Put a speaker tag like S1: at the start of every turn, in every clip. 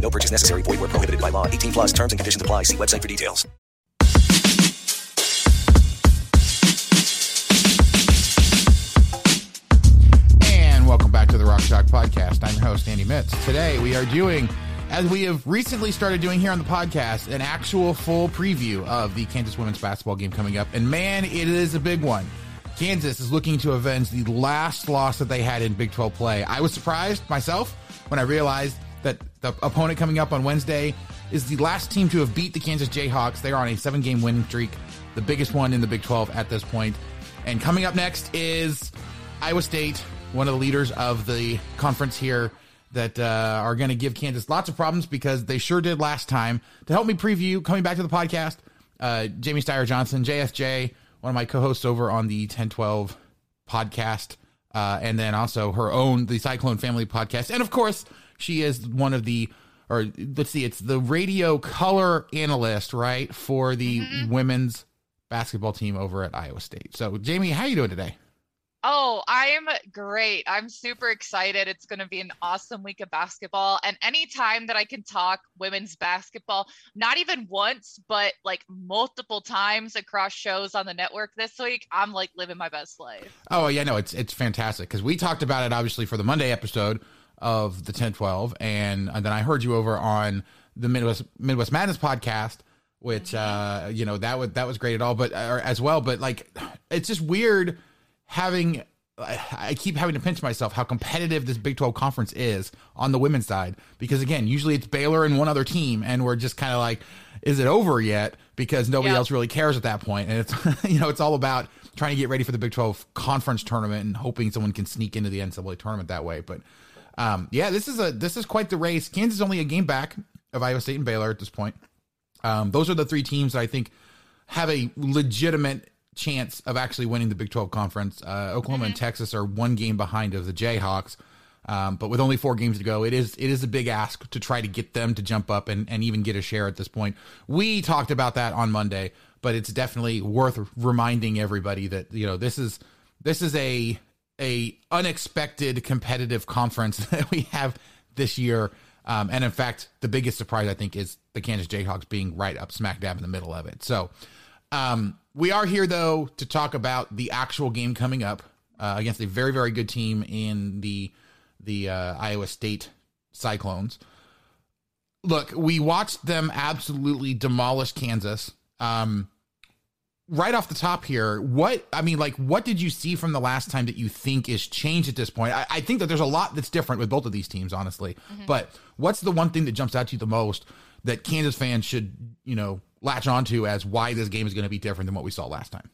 S1: No purchase necessary. Void where prohibited by law. 18 plus terms and conditions apply. See website for details.
S2: And welcome back to the Rock Chalk Podcast. I'm your host, Andy Mitts. Today we are doing, as we have recently started doing here on the podcast, an actual full preview of the Kansas women's basketball game coming up. And man, it is a big one. Kansas is looking to avenge the last loss that they had in Big 12 play. I was surprised myself when I realized that the opponent coming up on Wednesday is the last team to have beat the Kansas Jayhawks. They are on a seven game winning streak, the biggest one in the Big 12 at this point. And coming up next is Iowa State, one of the leaders of the conference here that uh, are going to give Kansas lots of problems because they sure did last time. To help me preview coming back to the podcast, uh, Jamie Steyer Johnson, JSJ, one of my co-hosts over on the 1012 podcast, uh, and then also her own the Cyclone Family podcast, and of course she is one of the or let's see, it's the radio color analyst, right, for the mm-hmm. women's basketball team over at Iowa State. So, Jamie, how you doing today?
S3: Oh, I'm great. I'm super excited. It's going to be an awesome week of basketball. And anytime that I can talk women's basketball, not even once, but like multiple times across shows on the network this week, I'm like living my best life.
S2: Oh, yeah, no, it's it's fantastic because we talked about it obviously for the Monday episode of the 1012 and, and then I heard you over on the Midwest Midwest Madness podcast which uh you know that was that was great at all but uh, as well but like it's just weird having I keep having to pinch myself how competitive this Big 12 conference is on the women's side because again, usually it's Baylor and one other team and we're just kind of like is it over yet because nobody
S3: Yeah.
S2: else really cares at that point and it's you know it's all about trying to get ready for the Big 12 conference tournament and hoping someone can sneak into the NCAA tournament that way but um yeah, this is a this is quite the race. Kansas is only a game back of Iowa State and Baylor at this point. Um, those are the three teams that I think have a legitimate chance of actually winning the Big 12 conference. Uh, Oklahoma and Texas are one game behind of the Jayhawks. Um, but with only four games to go, it is it is a big ask to try to get them to jump up and, and even get a share at this point. We talked about that on Monday, but it's definitely worth reminding everybody that you know this is this is a a unexpected competitive conference that we have this year. Um, and in fact, the biggest surprise I think is the Kansas Jayhawks being right up smack dab in the middle of it. So um, we are here though to talk about the actual game coming up uh, against a very very good team in the the uh, Iowa State Cyclones. Look, we watched them absolutely demolish Kansas. Um, right off the top here, what I mean, like, what did you see from the last time that you think is changed at this point? I, I think that there's a lot that's different with both of these teams, honestly. Mm-hmm. But what's the one thing that jumps out to you the most that Kansas fans should, you know, latch onto as why this game is going to be different than what we saw last time?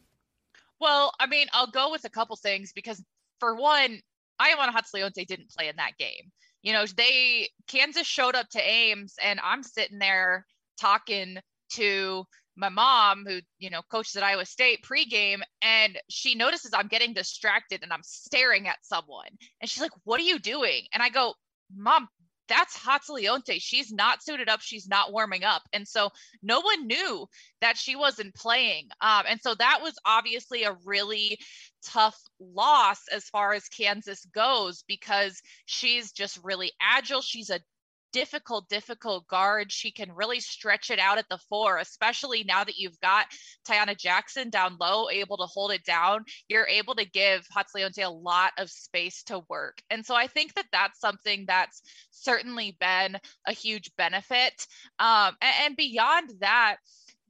S3: Well, I mean, I'll go with a couple things because for one, Ioanna Chatzileonti didn't play in that game. You know, they Kansas showed up to Ames and I'm sitting there talking to my mom who, you know, coaches at Iowa State pregame and she notices I'm getting distracted and I'm staring at someone. And she's like, "What are you doing?" And I go, "Mom, that's Chatzileonti. She's not suited up. She's not warming up. And so no one knew that she wasn't playing. Um, and so that was obviously a really tough loss as far as Kansas goes because she's just really agile. She's a difficult, difficult guard. She can really stretch it out at the four, especially now that you've got Taiyanna Jackson down low, able to hold it down. You're able to give Chatzileonti a lot of space to work. And so I think that that's something that's certainly been a huge benefit. Um, and, and beyond that,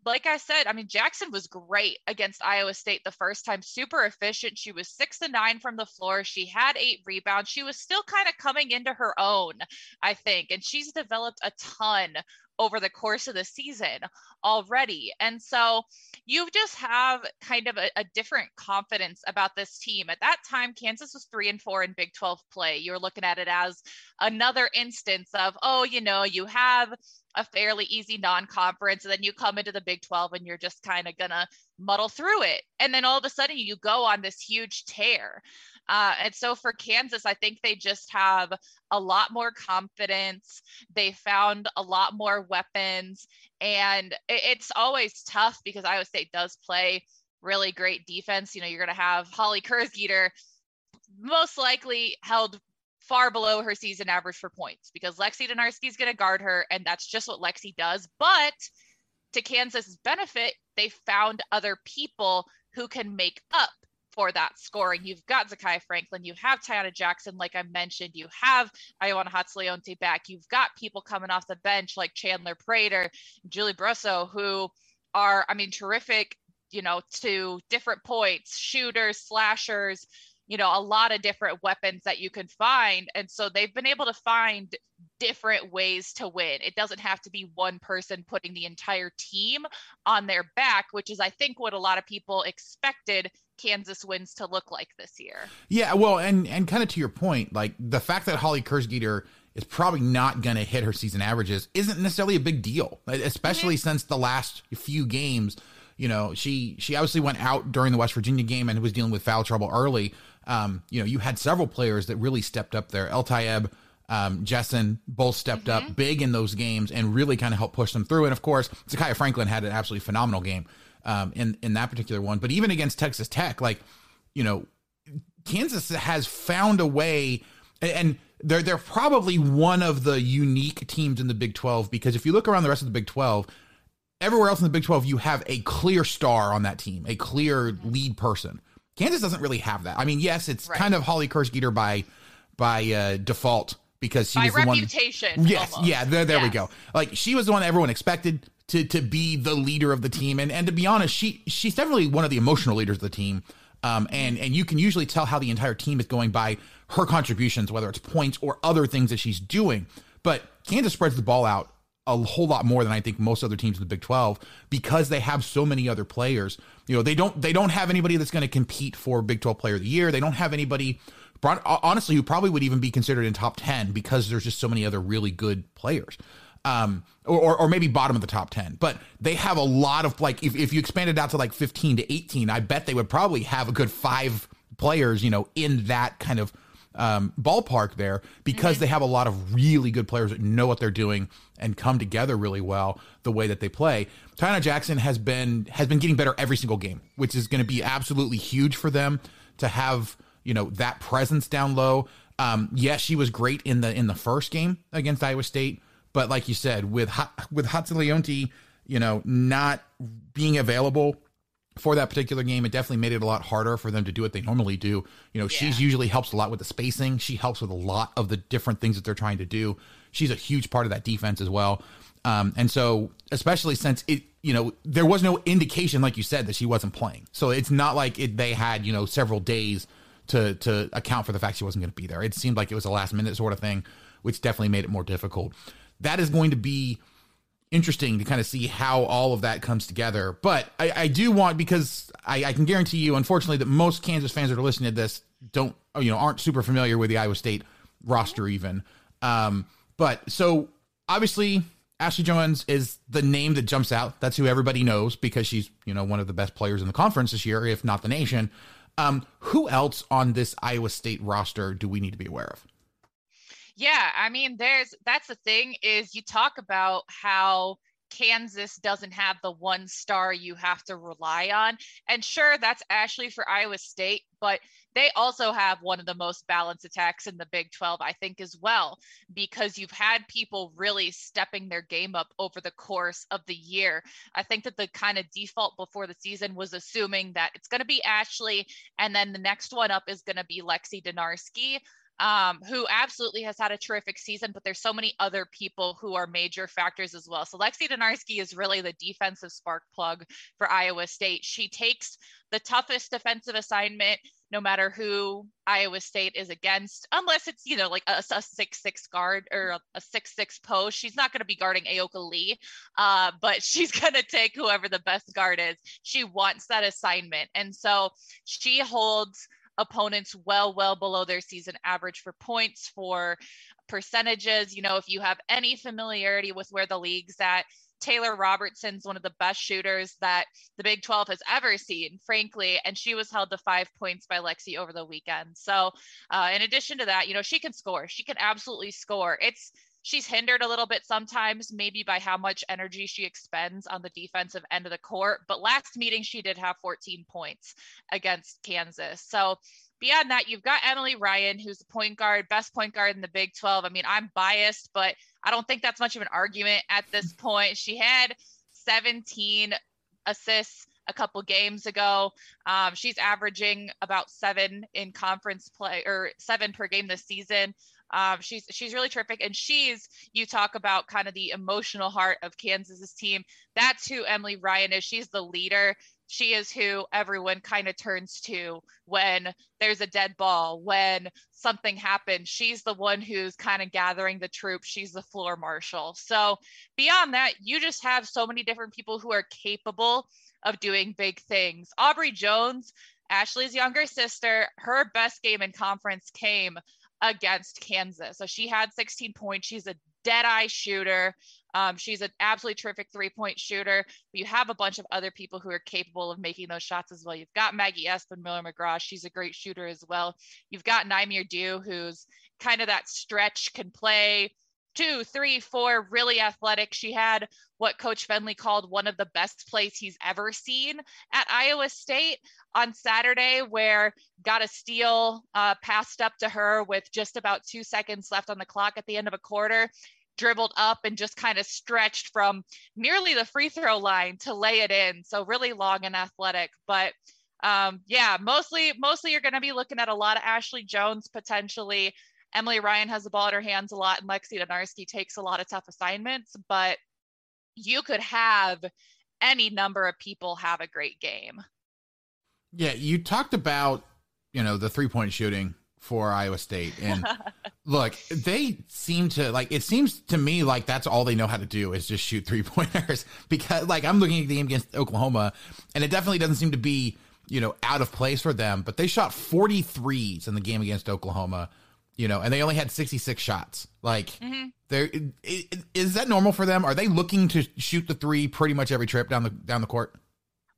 S3: like I said, I mean, Jackson was great against Iowa State the first time, super efficient. She was six to nine from the floor. She had eight rebounds. She was still kind of coming into her own, I think. And she's developed a ton over the course of the season already. And so you just have kind of a, a, different confidence about this team. At that time, Kansas was three and four in Big 12 play. You were looking at it as another instance of, oh, you know, you have a fairly easy non-conference and then you come into the big 12 and you're just kind of gonna muddle through it and then all of a sudden you go on this huge tear uh, and so for kansas i think they just have a lot more confidence. They found a lot more weapons. And it's always tough because iowa state does play really great defense. You know you're going to have Holly Kersgieter most likely held far below her season average for points because Lexi Donarski is going to guard her, and that's just what Lexi does. But to Kansas's benefit, they found other people who can make up for that scoring. You've got Zakiyah Franklin, you have Taiyanna Jackson, like I mentioned, you have Ioanna Chatzileonti back, you've got people coming off the bench like Chandler Prater, Julie Brosseau, who are, I mean, terrific, you know, to different points, shooters, slashers, you know a lot of different weapons that you can find. And so they've been able to find different ways to win. It doesn't have to be one person putting the entire team on their back which is i think what a lot of people expected kansas wins to look like this year
S2: yeah well and and kind of to your point like the fact that Holly Kersgieter is probably not going to hit her season averages isn't necessarily a big deal especially mm-hmm. since the last few games you know she she obviously went out during the west virginia game and was dealing with foul trouble early um, you know, you had several players that really stepped up there. Eltayeb, um, Jessen both stepped mm-hmm. up big in those games and really kind of helped push them through. And of course, Zakiyah Franklin had an absolutely phenomenal game um, in in that particular one. But even against Texas Tech, like you know, Kansas has found a way, and they're they're probably one of the unique teams in the Big Twelve because if you look around the rest of the Big Twelve. Everywhere else in the Big 12, you have a clear star on that team, a clear lead person. Kansas doesn't really have that. I mean, yes, it's right. kind of Holly Kersgieter by by uh, default because she
S3: by
S2: was
S3: the reputation,
S2: one. Yes, almost. yeah, there, there yes. we go. Like she was the one everyone expected to to be the leader of the team, and and to be honest, she she's definitely one of the emotional leaders of the team. Um, and and you can usually tell how the entire team is going by her contributions, whether it's points or other things that she's doing. But Kansas spreads the ball out a whole lot more than I think most other teams in the Big 12 because they have so many other players. You know, they don't they don't have anybody that's going to compete for Big 12 player of the year. They don't have anybody honestly who probably would even be considered in top 10 because there's just so many other really good players. Um, or, or maybe bottom of the top 10. But they have a lot of like if, if you expanded out to like 15 to 18, I bet they would probably have a good five players, you know, in that kind of um, ballpark there because mm-hmm. they have a lot of really good players that know what they're doing and come together really well the way that they play. Taiyanna Jackson has been has been getting better every single game, which is going to be absolutely huge for them to have you know that presence down low. Um, yes, she was great in the in the first game against Iowa State, but like you said, with with Chatzileonti, you know, not being available for that particular game, it definitely made it a lot harder for them to do what they normally do. You know, yeah. she's usually helps a lot with the spacing. She helps with a lot of the different things that they're trying to do. She's a huge part of that defense as well. Um, and so, especially since it, you know, there was no indication, like you said, that she wasn't playing. So it's not like it, they had, you know, several days to to account for the fact she wasn't going to be there. It seemed like it was a last minute sort of thing, which definitely made it more difficult. That is going to be interesting to kind of see how all of that comes together. But I, I do want because I, I, can guarantee you, unfortunately, that most Kansas fans that are listening to this don't you know aren't super familiar with the Iowa State roster even. Um, but so obviously Ashley Joens is the name that jumps out. That's who everybody knows because she's you know one of the best players in the conference this year, if not the nation. Um, who else on this Iowa State roster do we need to be aware of?
S3: Yeah, I mean, there's that's the thing is you talk about how Kansas doesn't have the one star you have to rely on. And sure, that's Ashley for Iowa State, but they also have one of the most balanced attacks in the Big 12, I think, as well, because you've had people really stepping their game up over the course of the year. I think that the kind of default before the season was assuming that it's going to be Ashley, and then the next one up is going to be Lexi Donarski um, who absolutely has had a terrific season, but there's so many other people who are major factors as well. So Lexi Donarski is really the defensive spark plug for Iowa State. She takes the toughest defensive assignment, no matter who Iowa State is against, unless it's, you know, like a, a six six guard or a, six six post. She's not going to be guarding Ayoka Lee, uh, but she's going to take whoever the best guard is. She wants that assignment. And so she holds opponents well, well below their season average for points, for percentages. You know, if you have any familiarity with where the league's at, Taylor Robertson's one of the best shooters that the Big 12 has ever seen, frankly, and she was held to five points by Lexi over the weekend. So, uh, in addition to that, you know, she can score. She can absolutely score. It's she's hindered a little bit sometimes, maybe by how much energy she expends on the defensive end of the court. But last meeting, she did have 14 points against Kansas. So beyond that, you've got Emily Ryan, who's the point guard, best point guard in the Big 12. I mean, I'm biased, but I don't think that's much of an argument at this point. She had 17 assists a couple games ago. Um, she's averaging about seven in conference play or seven per game this season. Um, she's she's really terrific, and she's you talk about kind of the emotional heart of Kansas's team. That's who Emily Ryan is. She's the leader. She is who everyone kind of turns to when there's a dead ball, when something happens. She's the one who's kind of gathering the troops. She's the floor marshal. So beyond that, you just have so many different people who are capable of doing big things. Aubrey Joens, Ashley's younger sister, her best game in conference came against Kansas. So she had 16 points. She's a dead eye shooter. Um, she's an absolutely terrific three point shooter. But you have a bunch of other people who are capable of making those shots as well. You've got Maggie Espenmiller-McGraw. She's a great shooter as well. You've got Nyamer Diew, who's kind of that stretch, can play two, three, four, really athletic. She had what Coach Fennelly called one of the best plays he's ever seen at Iowa State on Saturday, where got a steal uh, passed up to her with just about two seconds left on the clock at the end of a quarter. Dribbled up and just kind of stretched from nearly the free throw line to lay it in. So really long and athletic. But um, yeah, mostly mostly you're going to be looking at a lot of Ashley Joens potentially. Emily Ryan has the ball in her hands a lot, and Lexi Donarski takes a lot of tough assignments, but you could have any number of people have a great game.
S2: Yeah, you talked about, you know, the three point shooting for Iowa State. And look, they seem to like it seems to me like that's all they know how to do is just shoot three pointers because like I'm looking at the game against Oklahoma and it definitely doesn't seem to be, you know, out of place for them, but they shot 43s in the game against Oklahoma you know, and they only had 66 shots. Like, mm-hmm. there is that normal for them? Are they looking to shoot the three pretty much every trip down the down the court?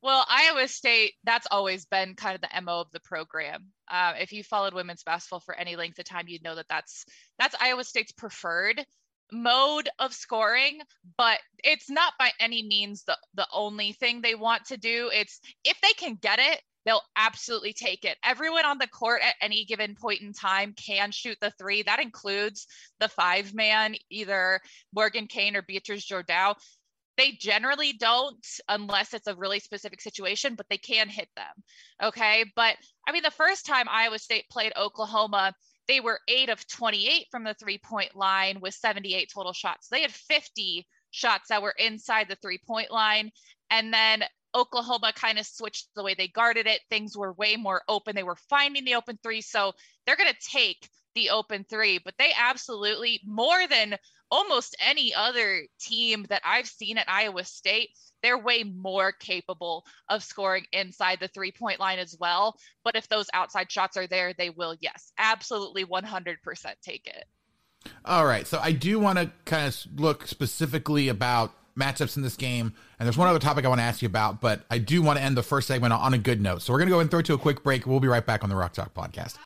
S3: Well, Iowa State, that's always been kind of the mo of the program. Uh, if you followed women's basketball for any length of time, you'd know that that's that's Iowa State's preferred mode of scoring but it's not by any means the the only thing they want to do it's if they can get it they'll absolutely take it. Everyone on the court at any given point in time can shoot the three. That includes the five man, either Morgan Kane or Beatrice Jordan. They generally don't unless it's a really specific situation, but they can hit them. Okay. But I mean, the first time Iowa State played Oklahoma, they were eight of 28 from the three point line with 78 total shots. They had 50 shots that were inside the three point line. And then Oklahoma kind of switched the way they guarded it. Things were way more open. They were finding the open three. So they're going to take the open three, but they absolutely, more than almost any other team that I've seen at Iowa State, they're way more capable of scoring inside the three point line as well. But if those outside shots are there, they will, yes, absolutely 100% take it.
S2: All right. So I do want to kind of look specifically about matchups in this game. And there's one other topic I want to ask you about, but I do want to end the first segment on a good note. So we're going to go and throw it to a quick break. We'll be right back on the Rock Chalk podcast.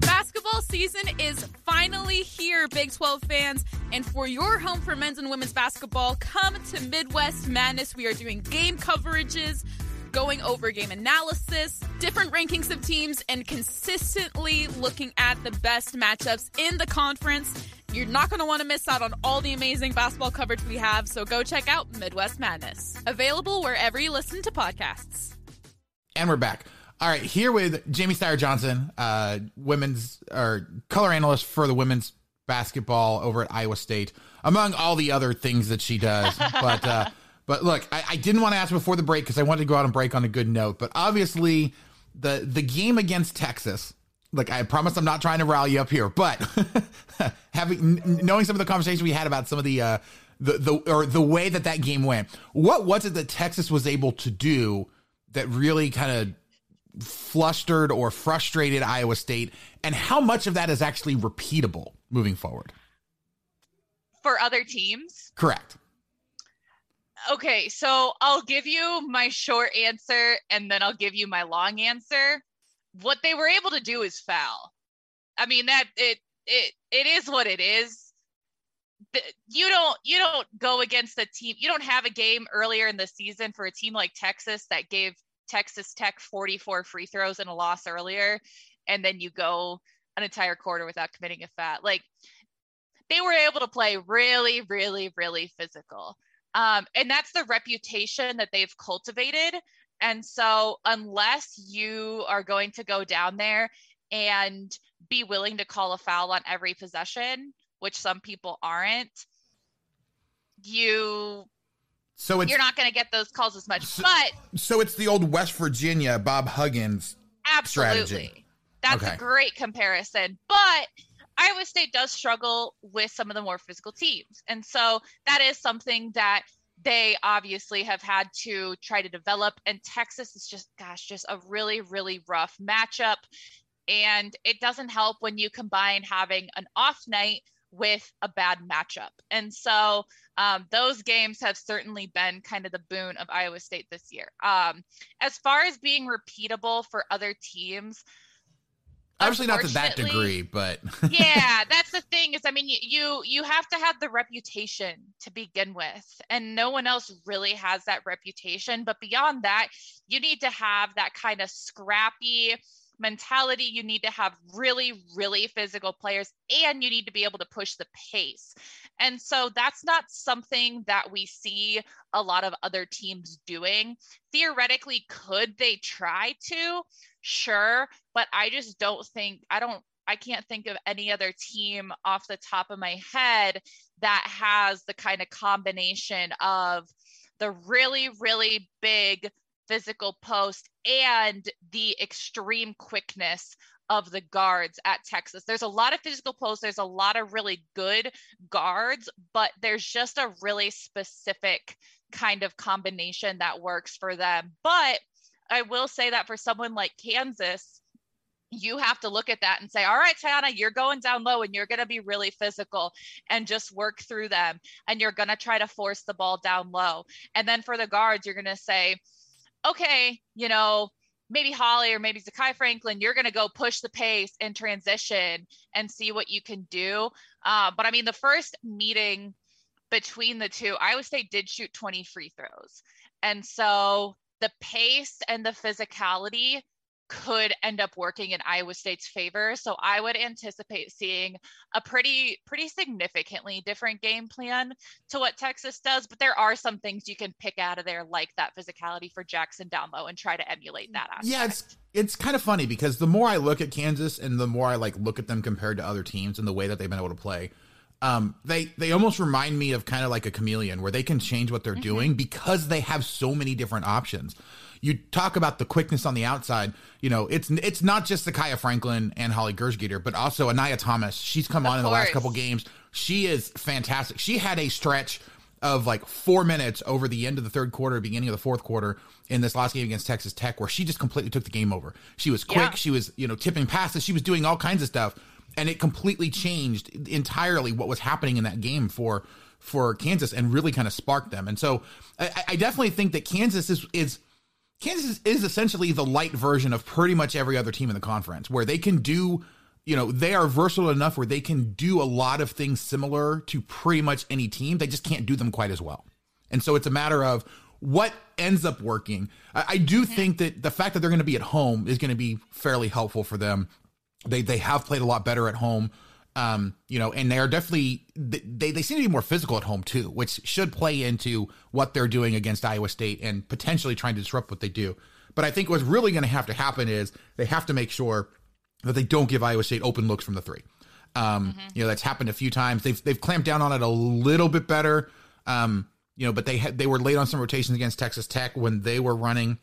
S4: Basketball season is finally here, Big 12 fans. And for your home for men's and women's basketball, come to Midwest Madness. We are doing game coverages, going over game analysis, different rankings of teams, and consistently looking at the best matchups in the conference. You're not going to want to miss out on all the amazing basketball coverage we have, so go check out Midwest Madness. Available wherever you listen to podcasts.
S2: And we're back. All right, here with Jamie Steyer Johnson, uh, women's or color analyst for the women's basketball over at Iowa State, among all the other things that she does. but uh, but look, I, I didn't want to ask before the break because I wanted to go out and break on a good note. But obviously, the the game against Texas. Like I promise, I'm not trying to rile you up here, but having knowing some of the conversations we had about some of the uh, the the or the way that that game went, what was it that Texas was able to do that really kind of flustered or frustrated Iowa State, and how much of that is actually repeatable moving forward?
S3: For other teams?
S2: Correct.
S3: Okay, so I'll give you my short answer and then I'll give you my long answer. What they were able to do is foul. I mean that it it it is what it is. You don't you don't go against a team. You don't have a game earlier in the season for a team like Texas that gave Texas Tech 44 free throws and a loss earlier, and then you go an entire quarter without committing a fat. Like they were able to play really, really, really physical. Um, and that's the reputation that they've cultivated. And so, unless you are going to go down there and be willing to call a foul on every possession, which some people aren't, you
S2: so
S3: you're not going to get those calls as much. So, but
S2: so it's the old West Virginia Bob Huggins
S3: absolutely.
S2: Strategy.
S3: That's okay. a great comparison. But Iowa State does struggle with some of the more physical teams. And so that is something that they obviously have had to try to develop. And Texas is just, gosh, just a really, really rough matchup. And it doesn't help when you combine having an off night with a bad matchup. And so um, those games have certainly been kind of the boon of Iowa State this year. Um, as far as being repeatable for other teams,
S2: obviously not to that degree, but
S3: yeah, that's the thing is, I mean, you you have to have the reputation to begin with, and no one else really has that reputation. But beyond that, you need to have that kind of scrappy mentality. You need to have really, really physical players and you need to be able to push the pace. And so that's not something that we see a lot of other teams doing. Theoretically, could they try to? Sure. But I just don't think, I don't I can't think of any other team off the top of my head that has the kind of combination of the really, really big physical post and the extreme quickness of the guards at Texas. There's a lot of physical posts, there's a lot of really good guards, but there's just a really specific kind of combination that works for them. But I will say that for someone like Kansas, you have to look at that and say, all right, Tiana, you're going down low and you're going to be really physical and just work through them. And you're going to try to force the ball down low. And then for the guards, you're going to say, okay, you know, maybe Holly or maybe Zakiyah Franklin, you're going to go push the pace and transition and see what you can do. Uh, but I mean, the first meeting between the two, Iowa State did shoot 20 free throws. And so the pace and the physicality could end up working in Iowa State's favor. So I would anticipate seeing a pretty pretty significantly different game plan to what Texas does, but there are some things you can pick out of there like that physicality for Jackson down low and try to emulate that aspect.
S2: Yeah, it's it's kind of funny because the more I look at Kansas and the more I like look at them compared to other teams and the way that they've been able to play, um, they they almost remind me of kind of like a chameleon where they can change what they're mm-hmm. doing because they have so many different options you talk about the quickness on the outside. You know, it's it's not just Zakiyah Franklin and Holly Kersgieter, but also Aniya Thomas. She's come on in the last couple games. She is fantastic. She had a stretch of like four minutes over the end of the third quarter, beginning of the fourth quarter in this last game against Texas Tech, where she just completely took the game over. She was quick. Yeah. She was, you know, tipping passes. She was doing all kinds of stuff. And it completely changed entirely what was happening in that game for for Kansas and really kind of sparked them. And so I, I definitely think that Kansas is is Kansas is essentially the light version of pretty much every other team in the conference, where they can do you know, they are versatile enough where they can do a lot of things similar to pretty much any team. They just can't do them quite as well. And so it's a matter of what ends up working. I, I do mm-hmm. think that the fact that they're going to be at home is going to be fairly helpful for them. They they have played a lot better at home. Um, you know, and they are definitely they they seem to be more physical at home too, which should play into what they're doing against Iowa State and potentially trying to disrupt what they do. But I think what's really going to have to happen is they have to make sure that they don't give Iowa State open looks from the three. Um, mm-hmm. You know, that's happened a few times. They've they've clamped down on it a little bit better. Um, you know, but they had they were late on some rotations against Texas Tech when they were running,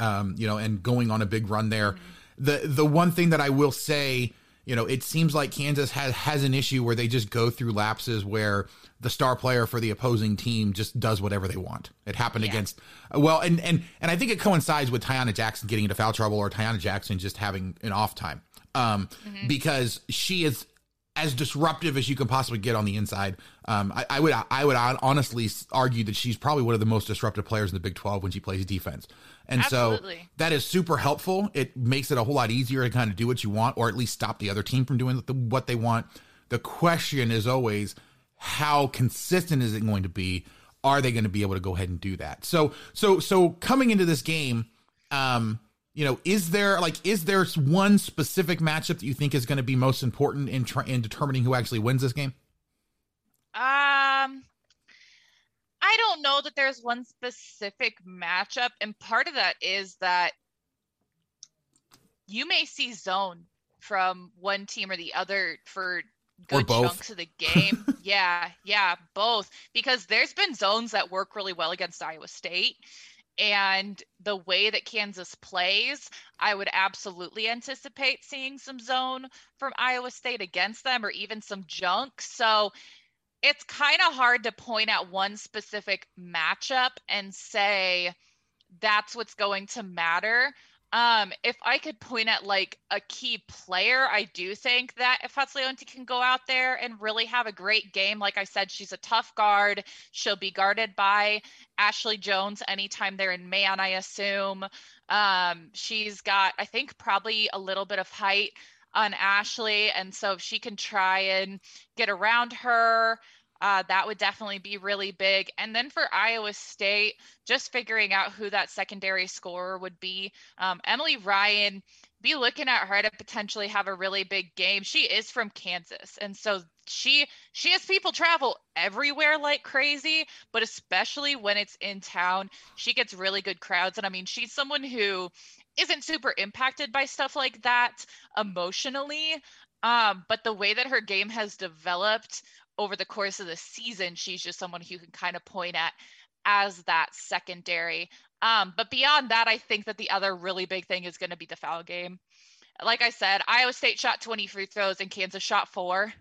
S2: um, you know, and going on a big run there. Mm-hmm. The the one thing that I will say, you know, it seems like Kansas has has an issue where they just go through lapses where the star player for the opposing team just does whatever they want. It happened yeah. against well, and and and I think it coincides with Taiyanna Jackson getting into foul trouble or Taiyanna Jackson just having an off time. Um, mm-hmm. because she is as disruptive as you can possibly get on the inside. Um, I, I, would I would honestly argue that she's probably one of the most disruptive players in the Big 12 when she plays defense. And Absolutely. so that is super helpful. It makes it a whole lot easier to kind of do what you want or at least stop the other team from doing what they want. The question is always how consistent is it going to be? Are they going to be able to go ahead and do that? So so so coming into this game, um, you know, is there like is there one specific matchup that you think is going to be most important in tr- in determining who actually wins this game?
S3: Um, I don't know that there's one specific matchup, and part of that is that you may see zone from one team or the other for good chunks of the game. yeah, yeah, both. Because there's been zones that work really well against Iowa State and the way that Kansas plays, I would absolutely anticipate seeing some zone from Iowa State against them or even some junk. So it's kind of hard to point at one specific matchup and say that's what's going to matter. Um, if I could point at like a key player, I do think that if Hatz can go out there and really have a great game, like I said, she's a tough guard. She'll be guarded by Ashley Joens anytime they're in man, I assume. Um, she's got, I think, probably a little bit of height on Ashley. And so if she can try and get around her, uh, that would definitely be really big. And then for Iowa State, just figuring out who that secondary scorer would be. Um, Emily Ryan, be looking at her to potentially have a really big game. She is from Kansas, and so she she has people travel everywhere like crazy, but especially when it's in town, she gets really good crowds. And I mean, she's someone who isn't super impacted by stuff like that emotionally. Um, but the way that her game has developed over the course of the season, she's just someone who can kind of point at as that secondary. Um, but beyond that, I think that the other really big thing is going to be the foul game. Like I said, Iowa State shot 20 free throws and Kansas shot four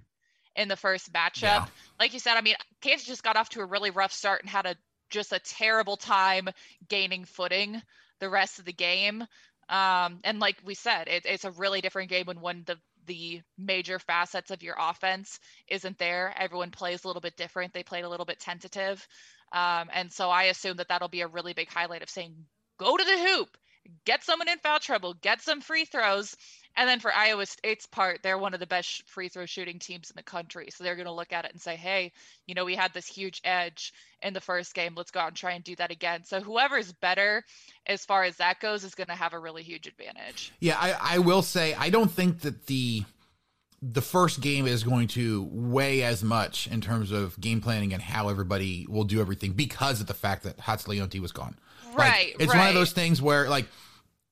S3: in the first matchup. Yeah. Like you said, I mean, Kansas just got off to a really rough start and had a just a terrible time gaining footing the rest of the game. Um, and like we said, it, it's a really different game when one the the major facets of your offense isn't there. Everyone plays a little bit different. They played a little bit tentative. Um, and so I assume that that'll be a really big highlight of saying, go to the hoop, get someone in foul trouble, get some free throws. And then for Iowa State's part, they're one of the best free throw shooting teams in the country. So they're going to look at it and say, hey, you know, we had this huge edge in the first game. Let's go out and try and do that again. So whoever's better as far as that goes is going to have a really huge advantage.
S2: Yeah, I, I will say, I don't think that the the first game is going to weigh as much in terms of game planning and how everybody will do everything because of the fact that Chatzileonti was gone.
S3: Right.
S2: Like, it's
S3: right.
S2: one of those things where like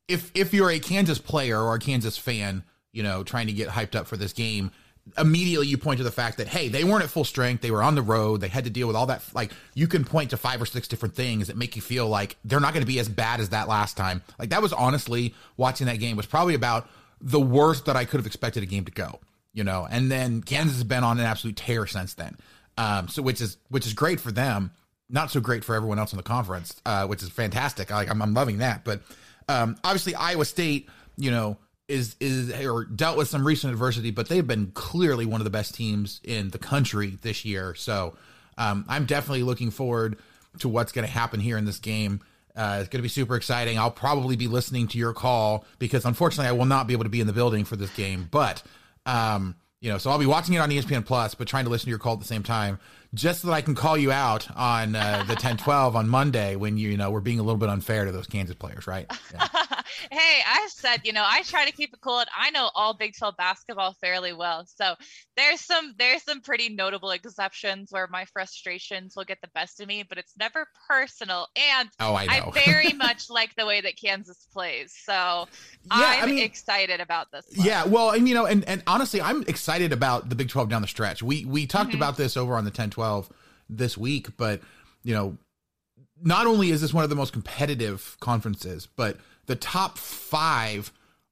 S2: if if you're a Kansas player or a Kansas fan, you know, trying to get hyped up for this game, immediately you point to the fact that hey, they weren't at full strength, they were on the road, they had to deal with all that like you can point to five or six different things that make you feel like they're not going to be as bad as that last time. Like that was honestly watching that game was probably about the worst that I could have expected a game to go you know, and then Kansas has been on an absolute tear since then. Um, so which is which is great for them, not so great for everyone else in the conference, uh, which is fantastic. I, I'm, I'm loving that. But um, obviously Iowa State, you know, is is or dealt with some recent adversity, but they've been clearly one of the best teams in the country this year. So um, I'm definitely looking forward to what's going to happen here in this game. Uh, it's going to be super exciting. I'll probably be listening to your call because unfortunately I will not be able to be in the building for this game, but Um, you know, so I'll be watching it on ESPN Plus, but trying to listen to your call at the same time, just so that I can call you out on uh, the 10-12 on Monday when you, you know we're being a little bit unfair to those Kansas players, right? Yeah.
S3: hey, I said, you know, I try to keep it cool, and I know all Big 12 basketball fairly well. So there's some there's some pretty notable exceptions where my frustrations will get the best of me, but it's never personal. And
S2: oh, I,
S3: I very much like the way that Kansas plays. So yeah, I'm I mean, excited about this.
S2: One. Yeah, well, and you know, and and honestly, I'm excited about the Big 12 down the stretch. We we talked mm-hmm. about this over on the 10-12 this week, but you know, not only is this one of the most competitive conferences, but the top five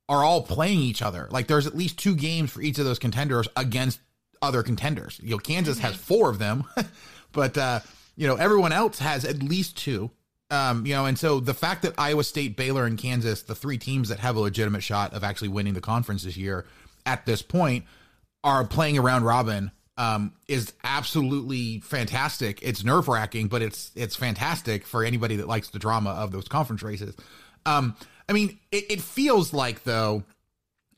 S2: are all playing each other. Like there's at least two games for each of those contenders against other contenders. You know, Kansas has mm-hmm. four of them, but uh, you know, everyone else has at least two. Um, you know, and so the fact that Iowa State, Baylor, and Kansas, the three teams that have a legitimate shot of actually winning the conference this year at this point, are playing around robin um, is absolutely fantastic. It's nerve wracking, but it's it's fantastic for anybody that likes the drama of those conference races. Um, I mean, it, it feels like though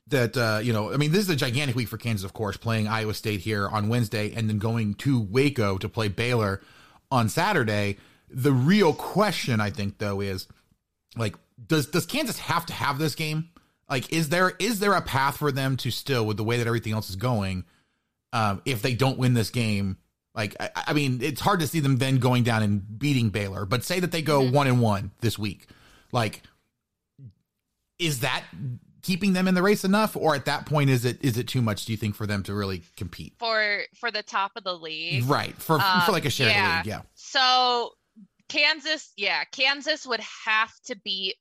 S2: that uh, you know, I mean, this is a gigantic week for Kansas, of course, playing Iowa State here on Wednesday, and then going to Waco to play Baylor on Saturday. The real question, I think, though, is like, does does Kansas have to have this game? Like, is there is there a path for them to still, with the way that everything else is going, um, if they don't win this game? Like, I, I, mean, it's hard to see them then going down and beating Baylor. But say that they go mm-hmm. one and one this week, like is that keeping them in the race enough or at that point is it is it too much do you think for them to really compete?
S3: For for the top of the league?
S2: Right for um, for like a shared yeah. league yeah.
S3: So kansas yeah kansas would have to beat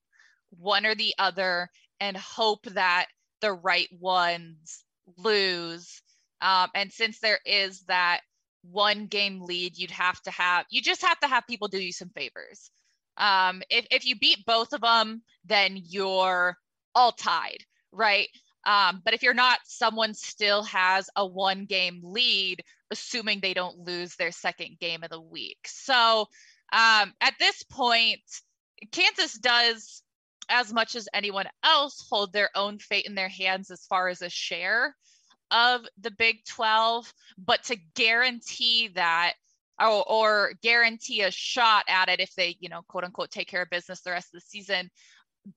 S3: one or the other and hope that the right ones lose. Um, and since there is that one game lead you'd have to have you just have to have people do you some favors um, if, if you beat both of them, then you're all tied, right? Um, but if you're not, someone still has a one game lead, assuming they don't lose their second game of the week. So um, at this point, Kansas does, as much as anyone else, hold their own fate in their hands as far as a share of the Big 12. But to guarantee that or, or guarantee a shot at it if they, you know, quote unquote, take care of business the rest of the season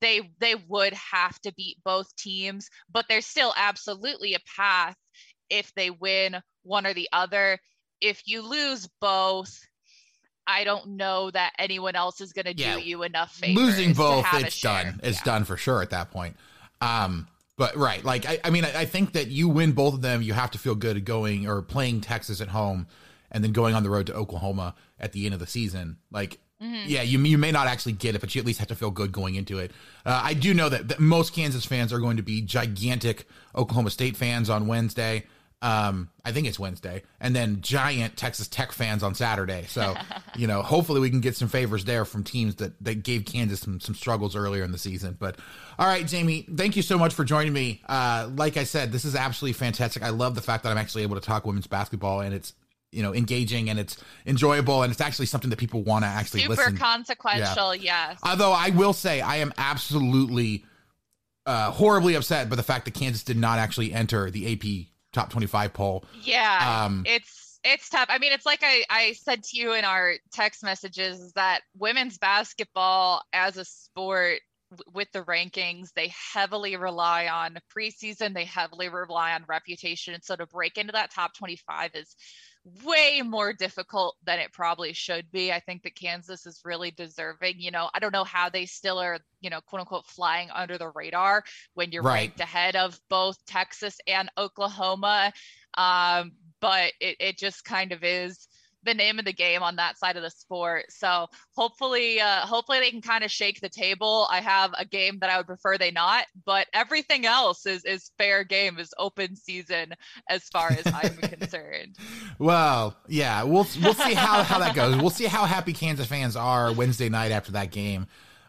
S3: they they would have to beat both teams but there's still absolutely a path if they win one or the other if you lose both I don't know that anyone else is going to yeah. do you enough favors.
S2: Losing both, it's done. It's yeah. done for sure at that point. Um, but right, like I, I mean, I, I, think that you win both of them, you have to feel good going or playing Texas at home and then going on the road to Oklahoma at the end of the season. Like, mm-hmm. yeah, you you may not actually get it, but you at least have to feel good going into it. Uh, I do know that, that, most Kansas fans are going to be gigantic Oklahoma State fans on Wednesday. Um, I think it's Wednesday, and then giant Texas Tech fans on Saturday. So, you know, hopefully we can get some favors there from teams that that gave Kansas some some struggles earlier in the season. But all right, Jamie, thank you so much for joining me. Uh, like I said, this is absolutely fantastic. I love the fact that I'm actually able to talk women's basketball, and it's you know engaging and it's enjoyable and it's actually something that people want to actually
S3: super
S2: listen.
S3: consequential yeah. yes
S2: although i will say i am absolutely uh, horribly upset by the fact that kansas did not actually enter the ap top 25 poll
S3: yeah um, it's it's tough i mean it's like I, I said to you in our text messages that women's basketball as a sport with the rankings, they heavily rely on preseason, they heavily rely on reputation. and So to break into that top 25 is way more difficult than it probably should be. I think that Kansas is really deserving. You know, I don't know how they still are, you know, quote unquote, flying under the radar when you're right. ranked ahead of both Texas and Oklahoma. Um, but it, it just kind of is the name of the game on that side of the sport. So hopefully, uh, hopefully they can kind of shake the table. I have a game that I would prefer they not, but everything else is is fair game, is open season as far as I'm concerned.
S2: Well, yeah, we'll we'll see how how that goes. We'll see how happy Kansas fans are Wednesday night after that game.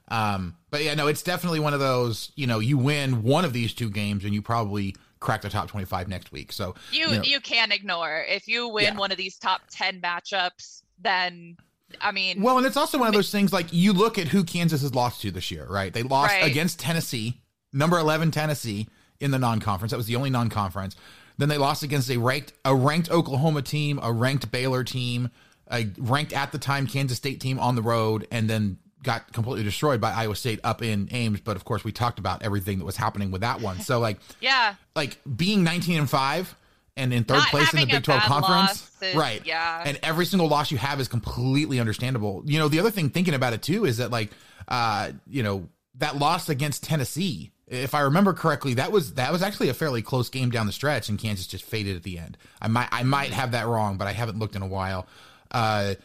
S2: Um, but yeah, no, it's definitely one of those. You know, you win one of these two games, and you probably crack the top 25 next week. So
S3: you you, know, you can't ignore if you win yeah. one of these top 10 matchups, then I mean,
S2: well, and it's also one of those things like you look at who Kansas has lost to this year, right? They lost right. against Tennessee, number 11 Tennessee in the non-conference. That was the only non-conference. Then they lost against a ranked a ranked Oklahoma team, a ranked Baylor team, a ranked at the time Kansas State team on the road, and then got completely destroyed by Iowa State up in Ames. But of course, we talked about everything that was happening with that one. So like,
S3: yeah,
S2: like being 19 and five and in third
S3: Not
S2: place in the Big 12 conference,
S3: is-
S2: right?
S3: yeah.
S2: and every single loss you have is completely understandable. You know, the other thing thinking about it too is that like, uh, you know, that loss against Tennessee. If I remember correctly, that was that was actually a fairly close game down the stretch, and Kansas just faded at the end. I might I might have that wrong, but I haven't looked in a while. Uh,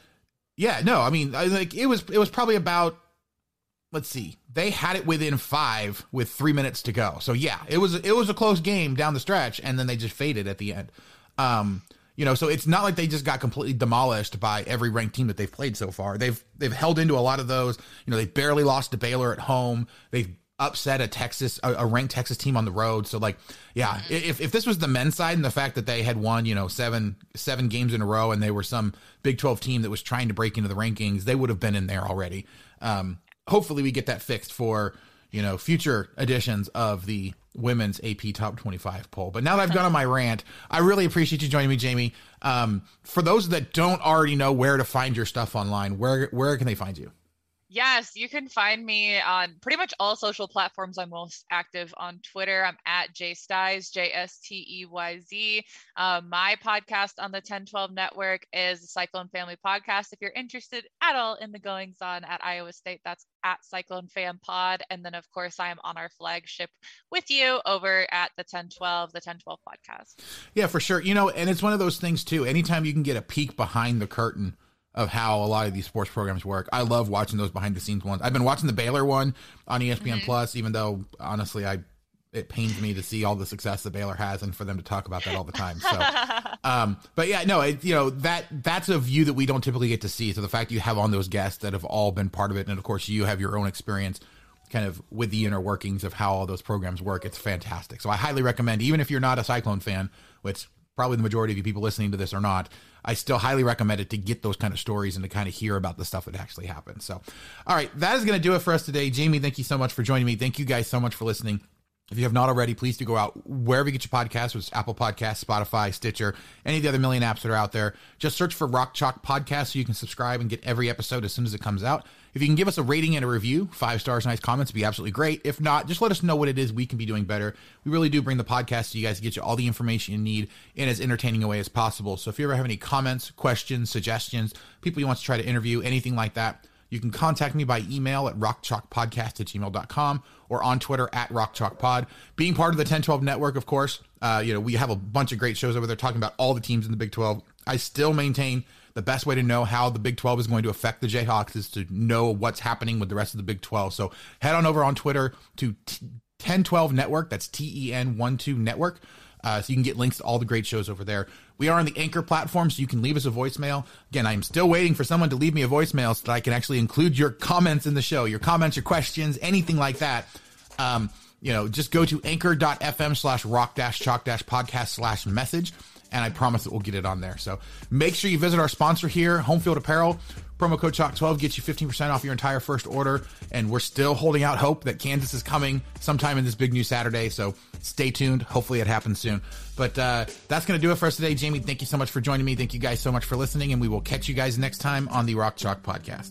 S2: yeah, no, I mean, like it was it was probably about let's see, they had it within five with three minutes to go. So yeah, it was it was a close game down the stretch, and then they just faded at the end. Um, you know, so it's not like they just got completely demolished by every ranked team that they've played so far. They've they've held into a lot of those. You know, they barely lost to Baylor at home. They've upset a Texas a, a ranked Texas team on the road. So like, yeah, if if this was the men's side and the fact that they had won, you know, seven seven games in a row and they were some Big 12 team that was trying to break into the rankings, they would have been in there already. Um, hopefully we get that fixed for, you know, future editions of the women's AP top 25 poll. But now that I've gone on my rant, I really appreciate you joining me, Jamie. Um, for those that don't already know where to find your stuff online, where where can they find you?
S3: Yes, you can find me on pretty much all social platforms. I'm most active on Twitter. I'm at jsteyz, J S T E Y Z. Um, my podcast on the 1012 network is the Cyclone Family Podcast. If you're interested at all in the goings on at Iowa State, that's at Cyclone Fam Pod. And then, of course, I am on our flagship with you over at the 1012, the 1012 podcast.
S2: Yeah, for sure. You know, and it's one of those things too. Anytime you can get a peek behind the curtain of how a lot of these sports programs work, I love watching those behind the scenes ones. I've been watching the Baylor one on ESPN Plus, even though honestly, I it pains me to see all the success that Baylor has and for them to talk about that all the time. So, um, but yeah, no, it, you know that that's a view that we don't typically get to see. So the fact you have on those guests that have all been part of it, and of course you have your own experience kind of with the inner workings of how all those programs work. It's fantastic. So I highly recommend, even if you're not a Cyclone fan, which probably the majority of you people listening to this are not, I still highly recommend it to get those kind of stories and to kind of hear about the stuff that actually happened. So, all right, that is going to do it for us today. Jamie, thank you so much for joining me. Thank you guys so much for listening. If you have not already, please do go out wherever you get your podcasts, which is Apple Podcasts, Spotify, Stitcher, any of the other million apps that are out there. Just search for Rock Chalk Podcast so you can subscribe and get every episode as soon as it comes out. If you can give us a rating and a review, five stars, nice comments, would be absolutely great. If not, just let us know what it is we can be doing better. We really do bring the podcast to you guys to get you all the information you need in as entertaining a way as possible. So if you ever have any comments, questions, suggestions, people you want to try to interview, anything like that, you can contact me by email at rockchalkpodcast at gmail.com or on Twitter at rockchalkpod. Being part of the 1012 network, of course, uh, you know, we have a bunch of great shows over there talking about all the teams in the Big 12. I still maintain the best way to know how the Big 12 is going to affect the Jayhawks is to know what's happening with the rest of the Big 12. So head on over on Twitter to t- 1012 Network. That's T E N 1 2 Network. Uh, so you can get links to all the great shows over there. We are on the Anchor platform, so you can leave us a voicemail. Again, I'm still waiting for someone to leave me a voicemail so that I can actually include your comments in the show, your comments, your questions, anything like that. Um, you know, just go to anchor.fm slash rock dash chalk dash podcast slash message, and I promise that we'll get it on there. So make sure you visit our sponsor here, Homefield Apparel. Promo code CHALK12 gets you 15% off your entire first order. And we're still holding out hope that Kansas is coming sometime in this big new Saturday. So stay tuned. Hopefully it happens soon. But uh, that's going to do it for us today. Jamie, thank you so much for joining me. Thank you guys so much for listening. And we will catch you guys next time on the Rock Chalk Podcast.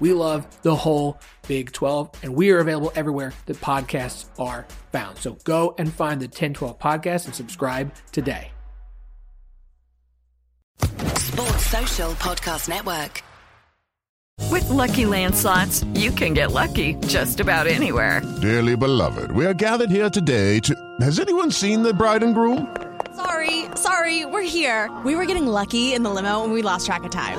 S5: We love the whole Big 12, and we are available everywhere that podcasts are found. So go and find the 1012 podcast and subscribe today.
S6: Sports Social Podcast Network. With LuckyLand slots, you can get lucky just about anywhere.
S7: Dearly beloved, we are gathered here today to. Has anyone seen the bride and groom?
S8: Sorry, sorry, we're here. We were getting lucky in the limo and we lost track of time.